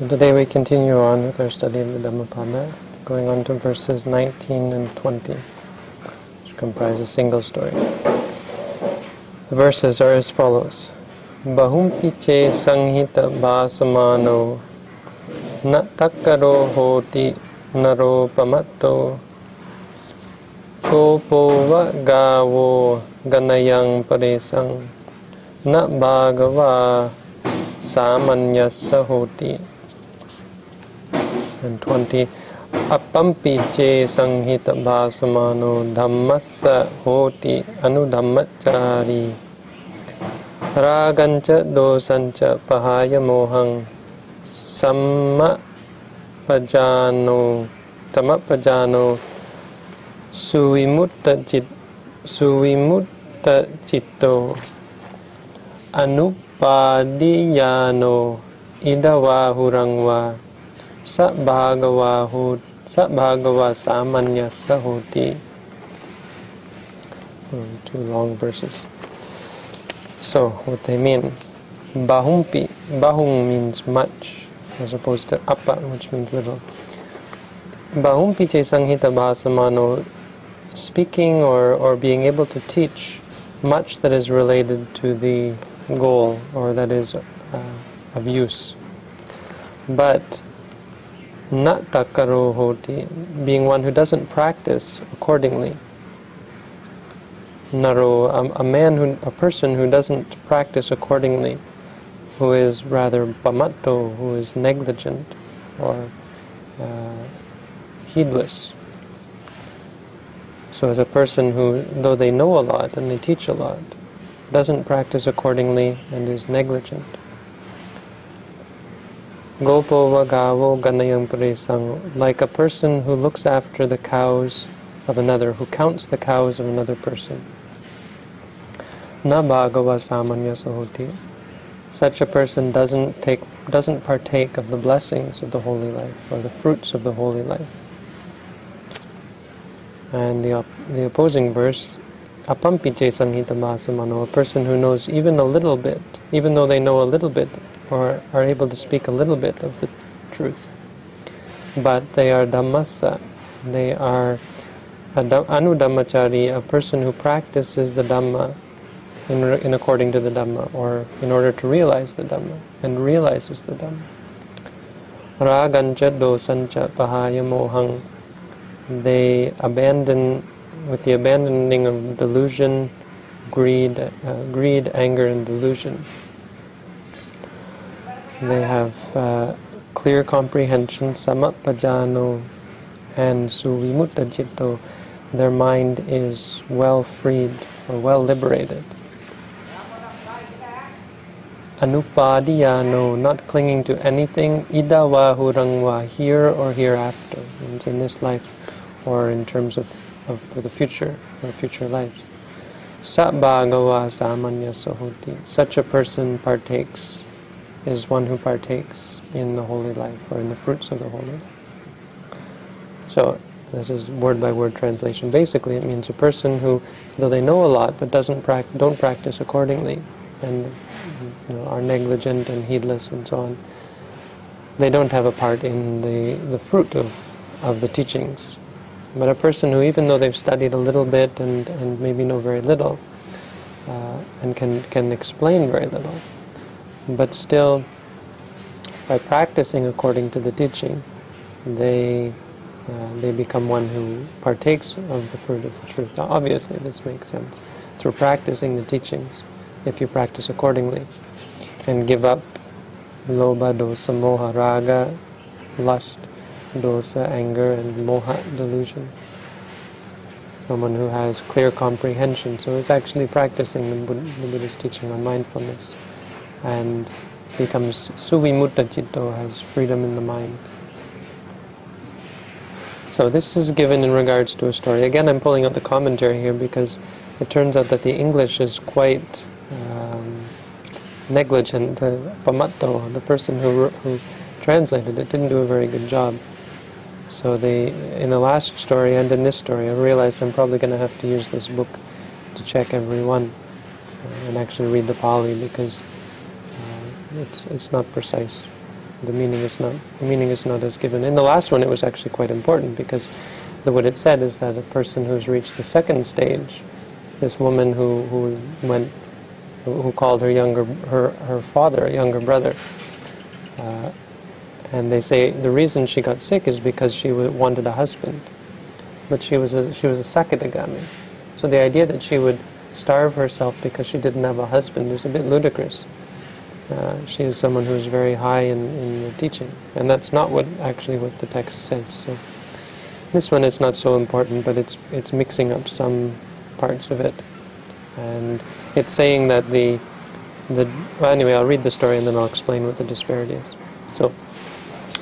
So today we continue on with our study of the Dhammapada, going on to verses 19 and 20, which comprise a single story. The verses are as follows. Bahumpi che sanghita bhasamano na takkaro hoti naro pamatto gopo va gavo ganayang paresang na bhagava samanyasa hoti and 20 appampi che sanghita bhasamano dhammassa hoti anudhammachari ragancha dosancha pahaya mohang samma pajano tamapajano suvimutta jit suvimutta citto anupadiano idavahuranva jitto anupadiyano sa bhagava sa bhagava samanya two long verses. So what they mean bahumpi bahung means much as opposed to appa which means little. Bahumpi che sanghita bhasamano speaking or, or being able to teach much that is related to the goal or that is uh, of use. But not takaro hoti, being one who doesn't practice accordingly. Naro, a, a, man who, a person who doesn't practice accordingly, who is rather pamatto, who is negligent or uh, heedless. So as a person who, though they know a lot and they teach a lot, doesn't practice accordingly and is negligent. Gopo vagavo ganayam paresang, like a person who looks after the cows of another, who counts the cows of another person. Na bhagava samanya sahoti. Such a person doesn't take, doesn't partake of the blessings of the holy life or the fruits of the holy life. And the, the opposing verse, apampiche sanghita masamano, a person who knows even a little bit, even though they know a little bit or are able to speak a little bit of the truth. But they are dhammassa, they are anudhammachari, a person who practices the Dhamma in, in according to the Dhamma, or in order to realize the Dhamma, and realizes the Dhamma. Ragancha dosancha pahaya mohang, they abandon, with the abandoning of delusion, greed, uh, greed, anger, and delusion. They have uh, clear comprehension, sammapajano, and suvimutta jitto. Their mind is well freed or well liberated. Anupadiyano, not clinging to anything, idawa hurangwa, here or hereafter, means in this life or in terms of, of for the future or future lives. Sa bhagava samanya sohoti. Such a person partakes is one who partakes in the holy life or in the fruits of the holy life. So this is word by word translation. Basically, it means a person who, though they know a lot but doesn't pra- don't practice accordingly, and you know, are negligent and heedless and so on, they don't have a part in the, the fruit of, of the teachings. But a person who, even though they've studied a little bit and, and maybe know very little, uh, and can, can explain very little, but still, by practicing according to the teaching, they uh, they become one who partakes of the fruit of the truth. Now, obviously, this makes sense through practicing the teachings, if you practice accordingly, and give up loba, dosa, moha, raga, lust, dosa, anger, and moha, delusion. Someone who has clear comprehension, so is actually practicing the, Buddhist teaching on mindfulness and becomes suvimutta jitto, has freedom in the mind. So this is given in regards to a story. Again, I'm pulling out the commentary here because it turns out that the English is quite um, negligent. Uh, Pamatto, the person who, who translated it, didn't do a very good job. So they, in the last story and in this story, I realized I'm probably going to have to use this book to check every one uh, and actually read the Pali because it's, it's not precise. the meaning is not the meaning is not as given. In the last one, it was actually quite important because the, what it said is that a person who's reached the second stage, this woman who, who went who called her younger her her father a younger brother. Uh, and they say the reason she got sick is because she wanted a husband, but she was a, she was a sakadagami. So the idea that she would starve herself because she didn't have a husband is a bit ludicrous. Uh, she is someone who is very high in, in the teaching, and that's not what actually what the text says. So this one is not so important, but it's it's mixing up some parts of it, and it's saying that the the well, anyway. I'll read the story and then I'll explain what the disparity is. So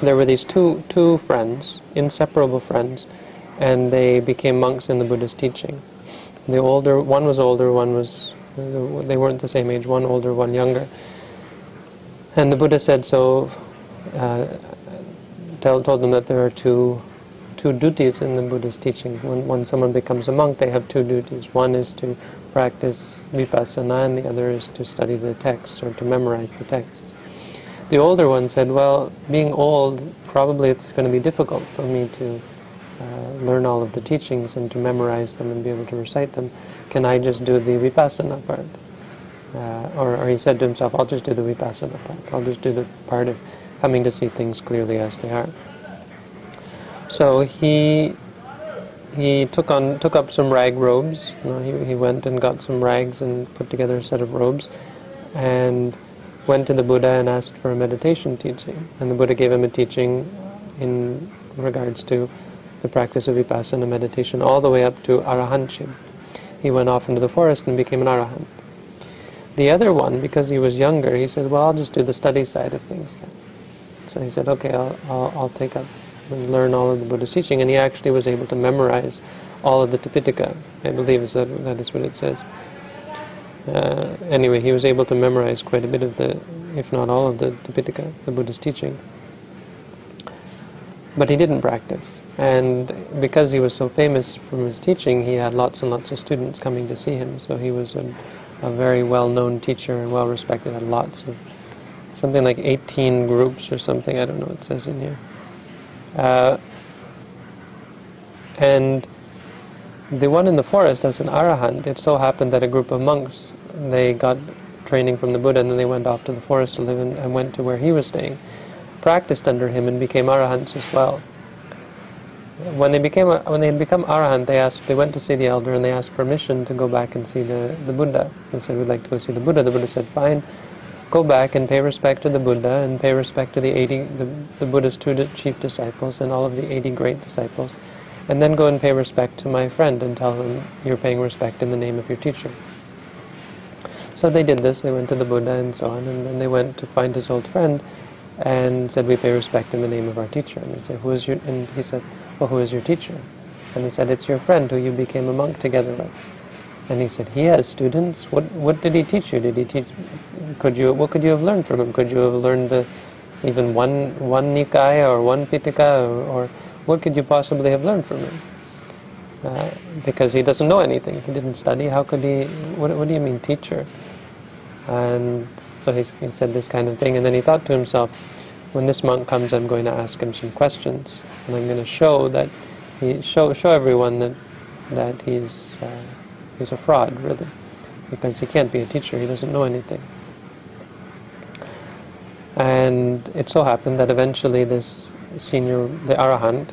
there were these two two friends, inseparable friends, and they became monks in the Buddha's teaching. The older one was older, one was they weren't the same age. One older, one younger and the Buddha said so, uh, tell, told them that there are two, two duties in the Buddha's teaching. When, when someone becomes a monk, they have two duties. One is to practice vipassana, and the other is to study the texts or to memorize the texts. The older one said, well, being old, probably it's going to be difficult for me to uh, learn all of the teachings and to memorize them and be able to recite them. Can I just do the vipassana part? Uh, or, or, he said to himself, I'll just do the vipassana part. I'll just do the part of coming to see things clearly as they are. So he he took on took up some rag robes. You know, he, he went and got some rags and put together a set of robes, and went to the Buddha and asked for a meditation teaching. And the Buddha gave him a teaching in regards to the practice of vipassana meditation all the way up to arahantship. He went off into the forest and became an arahant. The other one, because he was younger, he said, well, I'll just do the study side of things then. So he said, okay, I'll, I'll, I'll take up and learn all of the Buddha's teaching. And he actually was able to memorize all of the Tipitaka. I believe is that, that is what it says. Uh, anyway, he was able to memorize quite a bit of the, if not all of the Tipitaka, the Buddha's teaching. But he didn't practice. And because he was so famous from his teaching, he had lots and lots of students coming to see him. So he was a a very well-known teacher and well-respected, had lots of, something like 18 groups or something, I don't know what it says in here. Uh, and the one in the forest as an arahant, it so happened that a group of monks, they got training from the Buddha and then they went off to the forest to live in, and went to where he was staying, practiced under him and became arahants as well when they became when they had become arahant, they asked they went to see the elder and they asked permission to go back and see the, the Buddha. They said we'd like to go see the Buddha. The Buddha said fine, go back and pay respect to the Buddha and pay respect to the eighty the, the Buddha's two chief disciples and all of the eighty great disciples, and then go and pay respect to my friend and tell him you're paying respect in the name of your teacher. So they did this. They went to the Buddha and so on, and then they went to find his old friend, and said we pay respect in the name of our teacher. And they said who is your? And he said well, who is your teacher? And he said, it's your friend who you became a monk together with. And he said, he has students. What, what did he teach you? Did he teach, could you, what could you have learned from him? Could you have learned the, even one, one Nikaya or one Pitaka or, or what could you possibly have learned from him? Uh, because he doesn't know anything. He didn't study. How could he, what, what do you mean teacher? And so he, said this kind of thing. And then he thought to himself, when this monk comes, I'm going to ask him some questions and I'm going to show that he show show everyone that that he's uh, he's a fraud really, because he can't be a teacher. He doesn't know anything. And it so happened that eventually this senior, the arahant,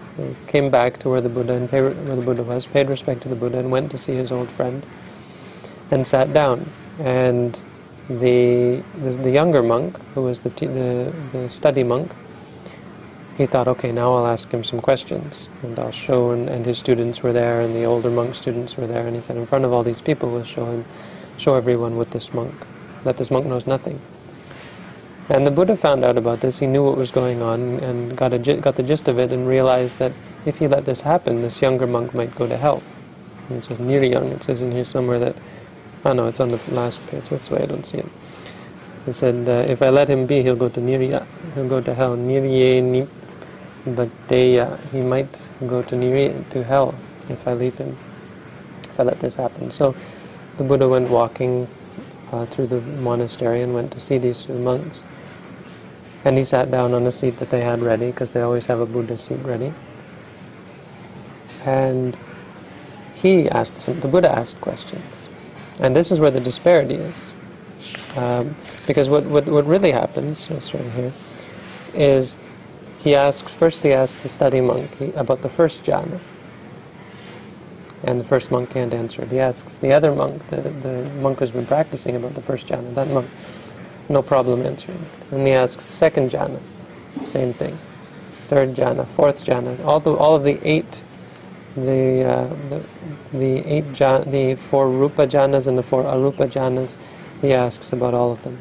came back to where the Buddha and where the Buddha was, paid respect to the Buddha, and went to see his old friend, and sat down. And the the, the younger monk, who was the, the the study monk, he thought, okay, now I'll ask him some questions. And I'll show, and, and his students were there, and the older monk students were there, and he said, in front of all these people, we'll show him, show everyone what this monk, that this monk knows nothing. And the Buddha found out about this, he knew what was going on, and got, a, got the gist of it, and realized that if he let this happen, this younger monk might go to hell. And it says young. it says in here somewhere that, oh no, it's on the last page, that's why I don't see it. It said, uh, if I let him be, he'll go to Nirya, he'll go to hell. Nirye they uh, he might go to Niri, to hell if I leave him, if I let this happen. So the Buddha went walking uh, through the monastery and went to see these two monks. And he sat down on a seat that they had ready, because they always have a Buddha seat ready. And he asked some, the Buddha asked questions. And this is where the disparity is. Um, because what, what, what really happens, it's right here, is he asks, first he asks the study monk about the first jhana. And the first monk can't answer. He asks the other monk, the, the monk who's been practicing about the first jhana, that monk, no problem answering. And he asks the second jhana, same thing. Third jhana, fourth jhana, all, the, all of the eight the, uh, the, the eight the four rupa jhanas and the four arupa jhanas, he asks about all of them.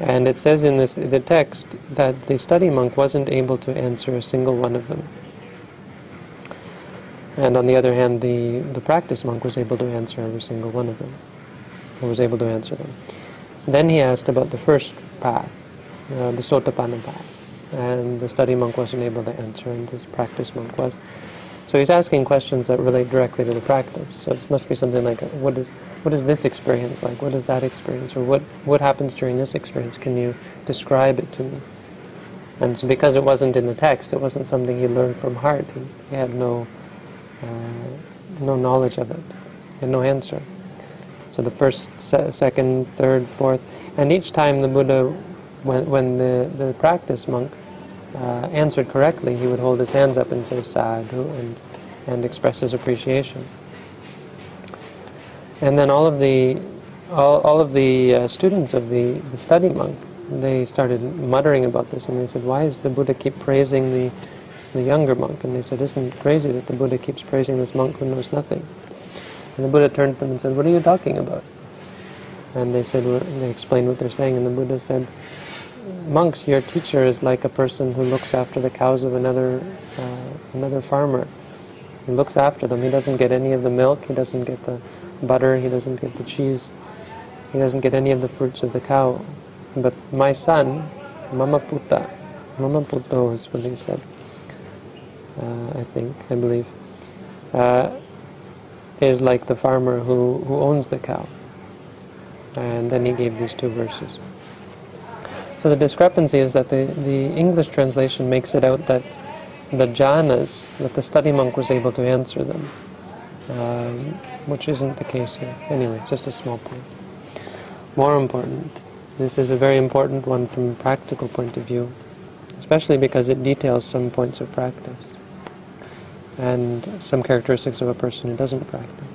And it says in this, the text that the study monk wasn't able to answer a single one of them. And on the other hand, the, the practice monk was able to answer every single one of them, or was able to answer them. Then he asked about the first path, uh, the Sotapanna path. And the study monk wasn't able to answer, and this practice monk was. So he's asking questions that relate directly to the practice. So it must be something like, what is, what is this experience like? What is that experience? Or what, what happens during this experience? Can you describe it to me? And so because it wasn't in the text, it wasn't something he learned from heart. He, he had no, uh, no knowledge of it. He had no answer. So the first, se- second, third, fourth, and each time the Buddha, when, when the, the practice monk uh, answered correctly, he would hold his hands up and say sadhu and, and express his appreciation. And then all of the, all, all of the uh, students of the, the study monk, they started muttering about this and they said, why does the Buddha keep praising the, the younger monk? And they said, isn't it crazy that the Buddha keeps praising this monk who knows nothing? And the Buddha turned to them and said, what are you talking about? And they said, they explained what they're saying, and the Buddha said, monks, your teacher is like a person who looks after the cows of another uh, another farmer. He looks after them. He doesn't get any of the milk. He doesn't get the butter. He doesn't get the cheese. He doesn't get any of the fruits of the cow. But my son, Mama Puta, Mama Puto is what he said. Uh, I think, I believe, uh, is like the farmer who, who owns the cow. And then he gave these two verses. So the discrepancy is that the, the English translation makes it out that the jhanas, that the study monk was able to answer them, um, which isn't the case here. Anyway, just a small point. More important, this is a very important one from a practical point of view, especially because it details some points of practice and some characteristics of a person who doesn't practice.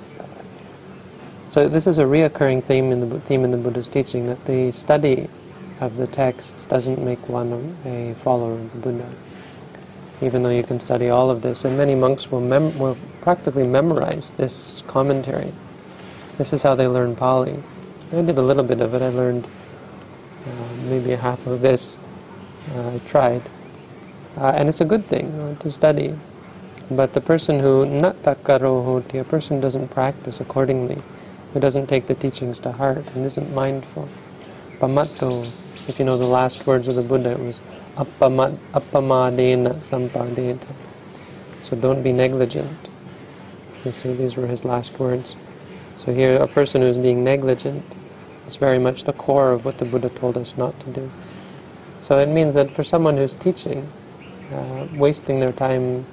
So this is a reoccurring theme in the theme in the Buddha's teaching that the study of the texts doesn't make one a follower of the Buddha. Even though you can study all of this, and many monks will, mem- will practically memorize this commentary. This is how they learn Pali. I did a little bit of it. I learned uh, maybe half of this. Uh, I tried. Uh, and it's a good thing know, to study. But the person who, not takaro hoti, a person who doesn't practice accordingly, who doesn't take the teachings to heart and isn't mindful, pamatto, if you know the last words of the Buddha, it was appamadena sampadeta. So don't be negligent. So these were his last words. So here, a person who's being negligent is very much the core of what the Buddha told us not to do. So it means that for someone who's teaching, uh, wasting their time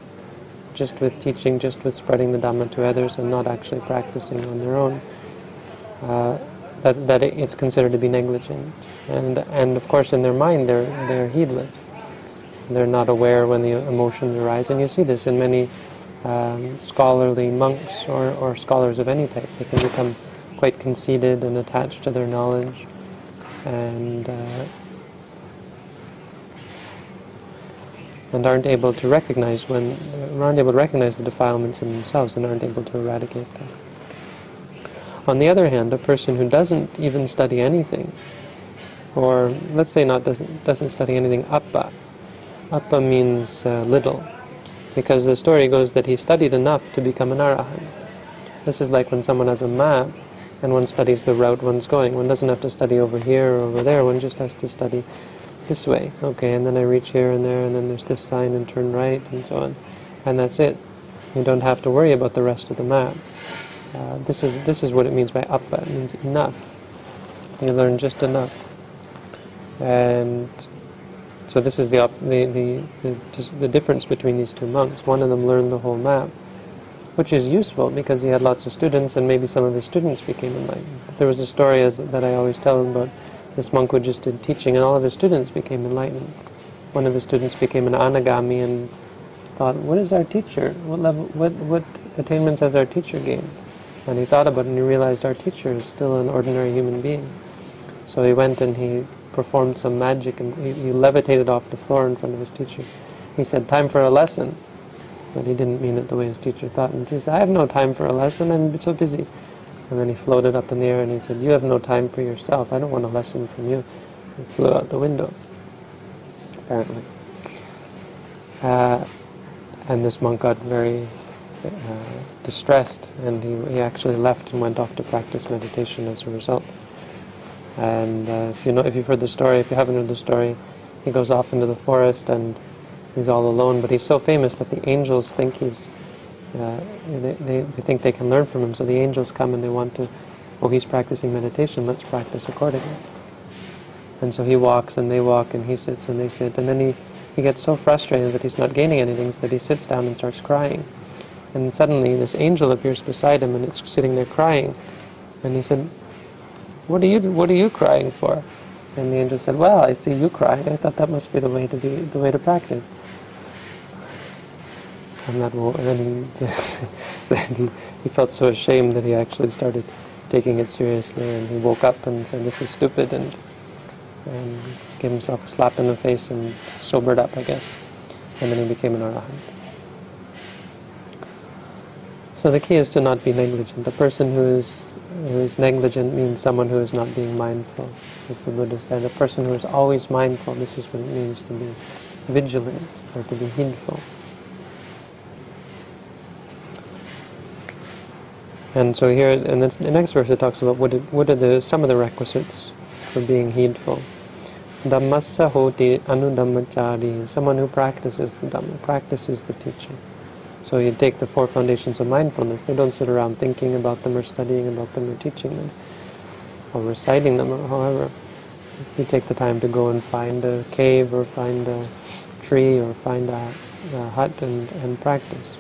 just with teaching, just with spreading the Dhamma to others, and not actually practicing on their own, uh, that, that it's considered to be negligent. And, and of course in their mind they're, they're heedless. They're not aware when the emotions arise. And you see this in many um, scholarly monks or, or scholars of any type. They can become quite conceited and attached to their knowledge and uh, and aren't able to recognize when aren't able to recognize the defilements in themselves and aren't able to eradicate them. On the other hand, a person who doesn't even study anything, or let's say not doesn't doesn't study anything, appa. Appa means uh, little, because the story goes that he studied enough to become an arahant. This is like when someone has a map and one studies the route one's going. One doesn't have to study over here or over there. One just has to study this way. Okay, and then I reach here and there, and then there's this sign and turn right and so on, and that's it. You don't have to worry about the rest of the map. Uh, this is this is what it means by appa. It means enough. You learn just enough, and so this is the, the, the, the, the difference between these two monks. One of them learned the whole map, which is useful because he had lots of students and maybe some of his students became enlightened. There was a story as, that I always tell him about this monk who just did teaching and all of his students became enlightened. One of his students became an anagami and thought, what is our teacher? What level, what, what attainments has our teacher gained? And he thought about it and he realized our teacher is still an ordinary human being. So he went and he performed some magic and he, he levitated off the floor in front of his teacher. He said, time for a lesson. But he didn't mean it the way his teacher thought. And he said, I have no time for a lesson, I'm so busy. And then he floated up in the air and he said, you have no time for yourself, I don't want a lesson from you. He flew out the window, apparently. Uh, and this monk got very uh, distressed and he, he actually left and went off to practice meditation as a result. And uh, if you know, if you've heard the story, if you haven't heard the story, he goes off into the forest and he's all alone. But he's so famous that the angels think he's, uh, they, they, think they can learn from him. So the angels come and they want to, oh, he's practicing meditation. Let's practice accordingly. And so he walks and they walk and he sits and they sit. And then he, he gets so frustrated that he's not gaining anything that he sits down and starts crying. And suddenly this angel appears beside him and it's sitting there crying. And he said, what are you What are you crying for? And the angel said, Well, I see you crying. I thought that must be the way to be the way to practice. And that then he then he, he felt so ashamed that he actually started taking it seriously, and he woke up and said, "This is stupid," and and gave himself a slap in the face and sobered up, I guess. And then he became an arahant. So the key is to not be negligent. A person who is who is negligent means someone who is not being mindful. As the Buddha said, a person who is always mindful, this is what it means to be vigilant or to be heedful. And so here, in the next verse, it talks about what, it, what are the some of the requisites for being heedful. Dhammassa hoti anudhammachari, someone who practices the Dhamma, practices the teaching. So you take the four foundations of mindfulness. They don't sit around thinking about them or studying about them or teaching them or reciting them or however. You take the time to go and find a cave or find a tree or find a, a hut and, and practice.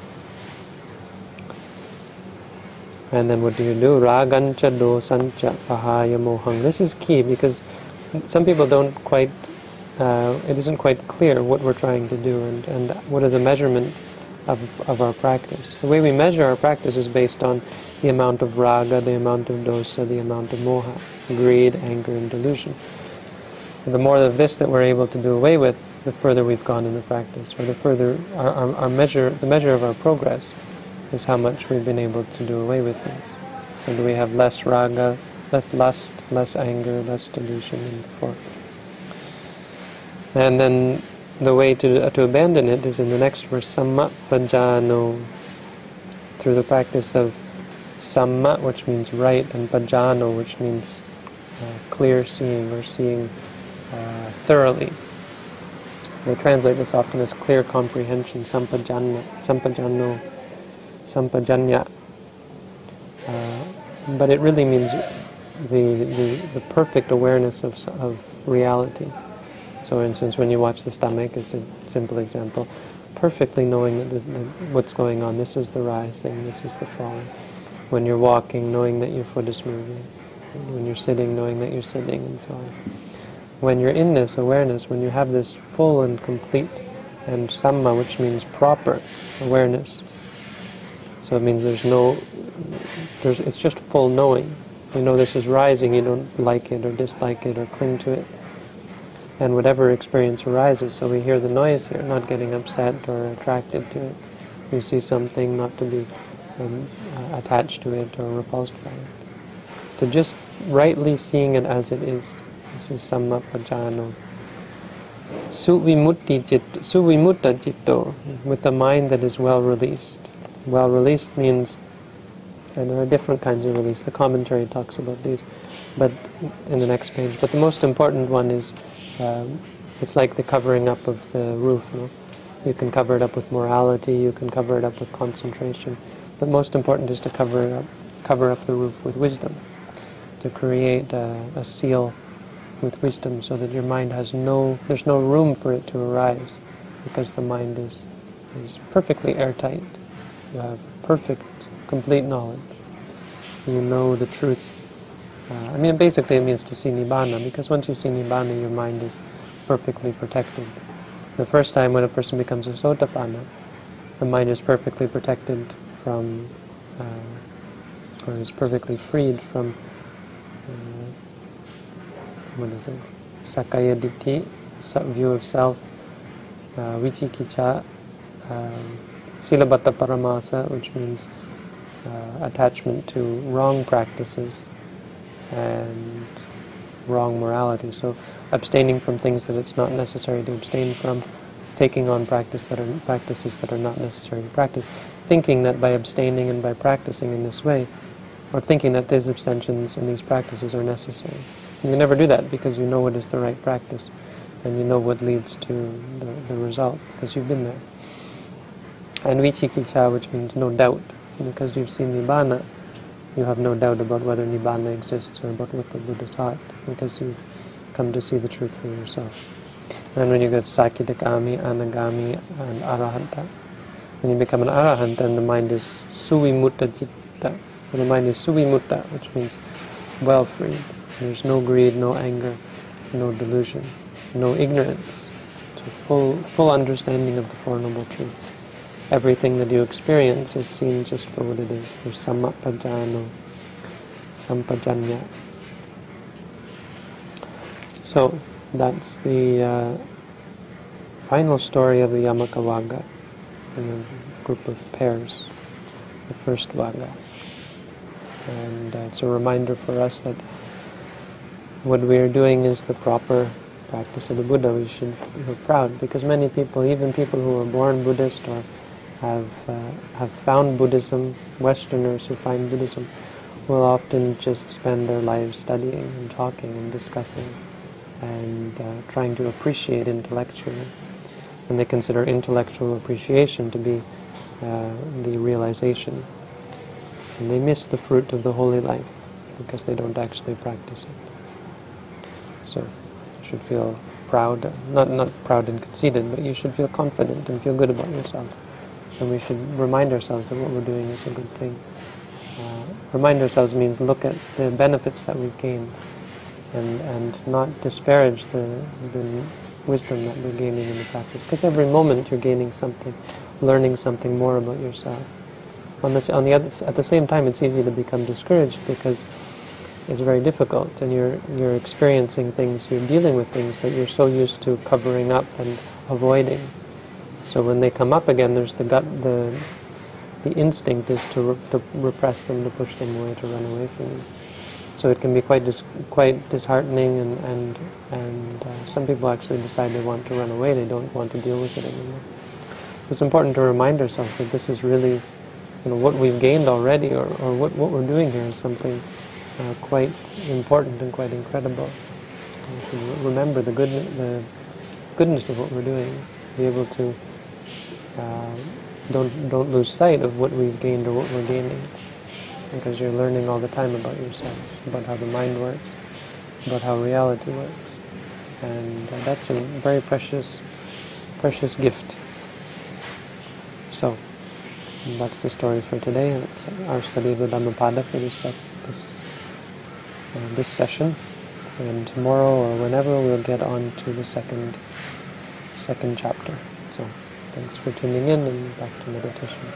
And then what do you do? Ragancha dosancha pahaya mohang. This is key because some people don't quite, uh, it isn't quite clear what we're trying to do and, and what are the measurement of, of our practice. The way we measure our practice is based on the amount of raga, the amount of dosa, the amount of moha, greed, anger, and delusion. And the more of this that we're able to do away with, the further we've gone in the practice, or the further our, our, our measure, the measure of our progress is how much we've been able to do away with things. So do we have less raga, less lust, less anger, less delusion than before? And then the way to, uh, to abandon it is in the next verse, sammapajano, through the practice of samma, which means right, and pajano, which means uh, clear seeing or seeing uh, thoroughly. They translate this often as clear comprehension, sampajanya, sampajano, sampajanya. Uh, but it really means the, the, the perfect awareness of, of reality. So, for instance, when you watch the stomach, it's a simple example, perfectly knowing that the, the, what's going on. This is the rising, this is the falling. When you're walking, knowing that your foot is moving. When you're sitting, knowing that you're sitting, and so on. When you're in this awareness, when you have this full and complete and samma, which means proper awareness. So it means there's no, there's, it's just full knowing. You know this is rising, you don't like it or dislike it or cling to it and whatever experience arises. So we hear the noise here, not getting upset or attracted to it. We see something, not to be um, uh, attached to it or repulsed by it. To just rightly seeing it as it is. This is sammapajano. Suvimutta jitto, with a mind that is well released. Well released means, and there are different kinds of release. The commentary talks about these, but in the next page. But the most important one is um, it's like the covering up of the roof. No? You can cover it up with morality, you can cover it up with concentration, but most important is to cover it up, cover up the roof with wisdom, to create a, a seal with wisdom so that your mind has no, there's no room for it to arise because the mind is, is perfectly airtight. You have perfect, complete knowledge. You know the truth. Uh, I mean, basically it means to see Nibbana because once you see Nibbana, your mind is perfectly protected. The first time when a person becomes a Sotapanna, the mind is perfectly protected from, uh, or is perfectly freed from, uh, what is it, Sakaya Ditti, view of self, uh, Vichikicha, um, Silabbata Paramasa, which means uh, attachment to wrong practices and wrong morality. So abstaining from things that it's not necessary to abstain from, taking on practice that are practices that are not necessary to practice, thinking that by abstaining and by practicing in this way, or thinking that these abstentions and these practices are necessary. You never do that because you know what is the right practice, and you know what leads to the, the result because you've been there. And vichikicha, which means no doubt, because you've seen nibbana, you have no doubt about whether nibbana exists or about what the Buddha taught, because you've come to see the truth for yourself. Then when you get Sakadagami, Anagami, and Arahanta, when you become an Arahant, then the mind is Suvimutta Jitta. The mind is Suvimutta, which means well freed. There's no greed, no anger, no delusion, no ignorance. A full, full understanding of the Four Noble Truths. Everything that you experience is seen just for what it is. There's sammapajano, sampajanya. So, that's the uh, final story of the Yamaka Vagga in a group of pairs, the first Vagga. And uh, it's a reminder for us that what we are doing is the proper practice of the Buddha. We should be proud because many people, even people who are born Buddhist or have uh, have found Buddhism, Westerners who find Buddhism, will often just spend their lives studying and talking and discussing and uh, trying to appreciate intellectually. And they consider intellectual appreciation to be uh, the realization. And they miss the fruit of the holy life because they don't actually practice it. So you should feel proud, not, not proud and conceited, but you should feel confident and feel good about yourself. And we should remind ourselves that what we're doing is a good thing. Uh, remind ourselves means look at the benefits that we've gained and, and not disparage the, the wisdom that we're gaining in the practice. Because every moment you're gaining something, learning something more about yourself. On, this, on the other, at the same time, it's easy to become discouraged because it's very difficult, and you're you're experiencing things, you're dealing with things that you're so used to covering up and avoiding. So when they come up again, there's the gut, the the instinct is to, re- to repress them, to push them away, to run away from them. So it can be quite dis- quite disheartening, and and and uh, some people actually decide they want to run away. They don't want to deal with it anymore. It's important to remind ourselves that this is really, you know, what we've gained already, or, or what what we're doing here is something uh, quite important and quite incredible. Remember the good the goodness of what we're doing. Be able to don't don't lose sight of what we've gained or what we're gaining because you're learning all the time about yourself, about how the mind works, about how reality works. And uh, that's a very precious, precious gift. So, that's the story for today. It's our study of the Dhammapada for this, this, uh, this session. And tomorrow or whenever we'll get on to the second, second chapter. Thanks for tuning in and back to meditation.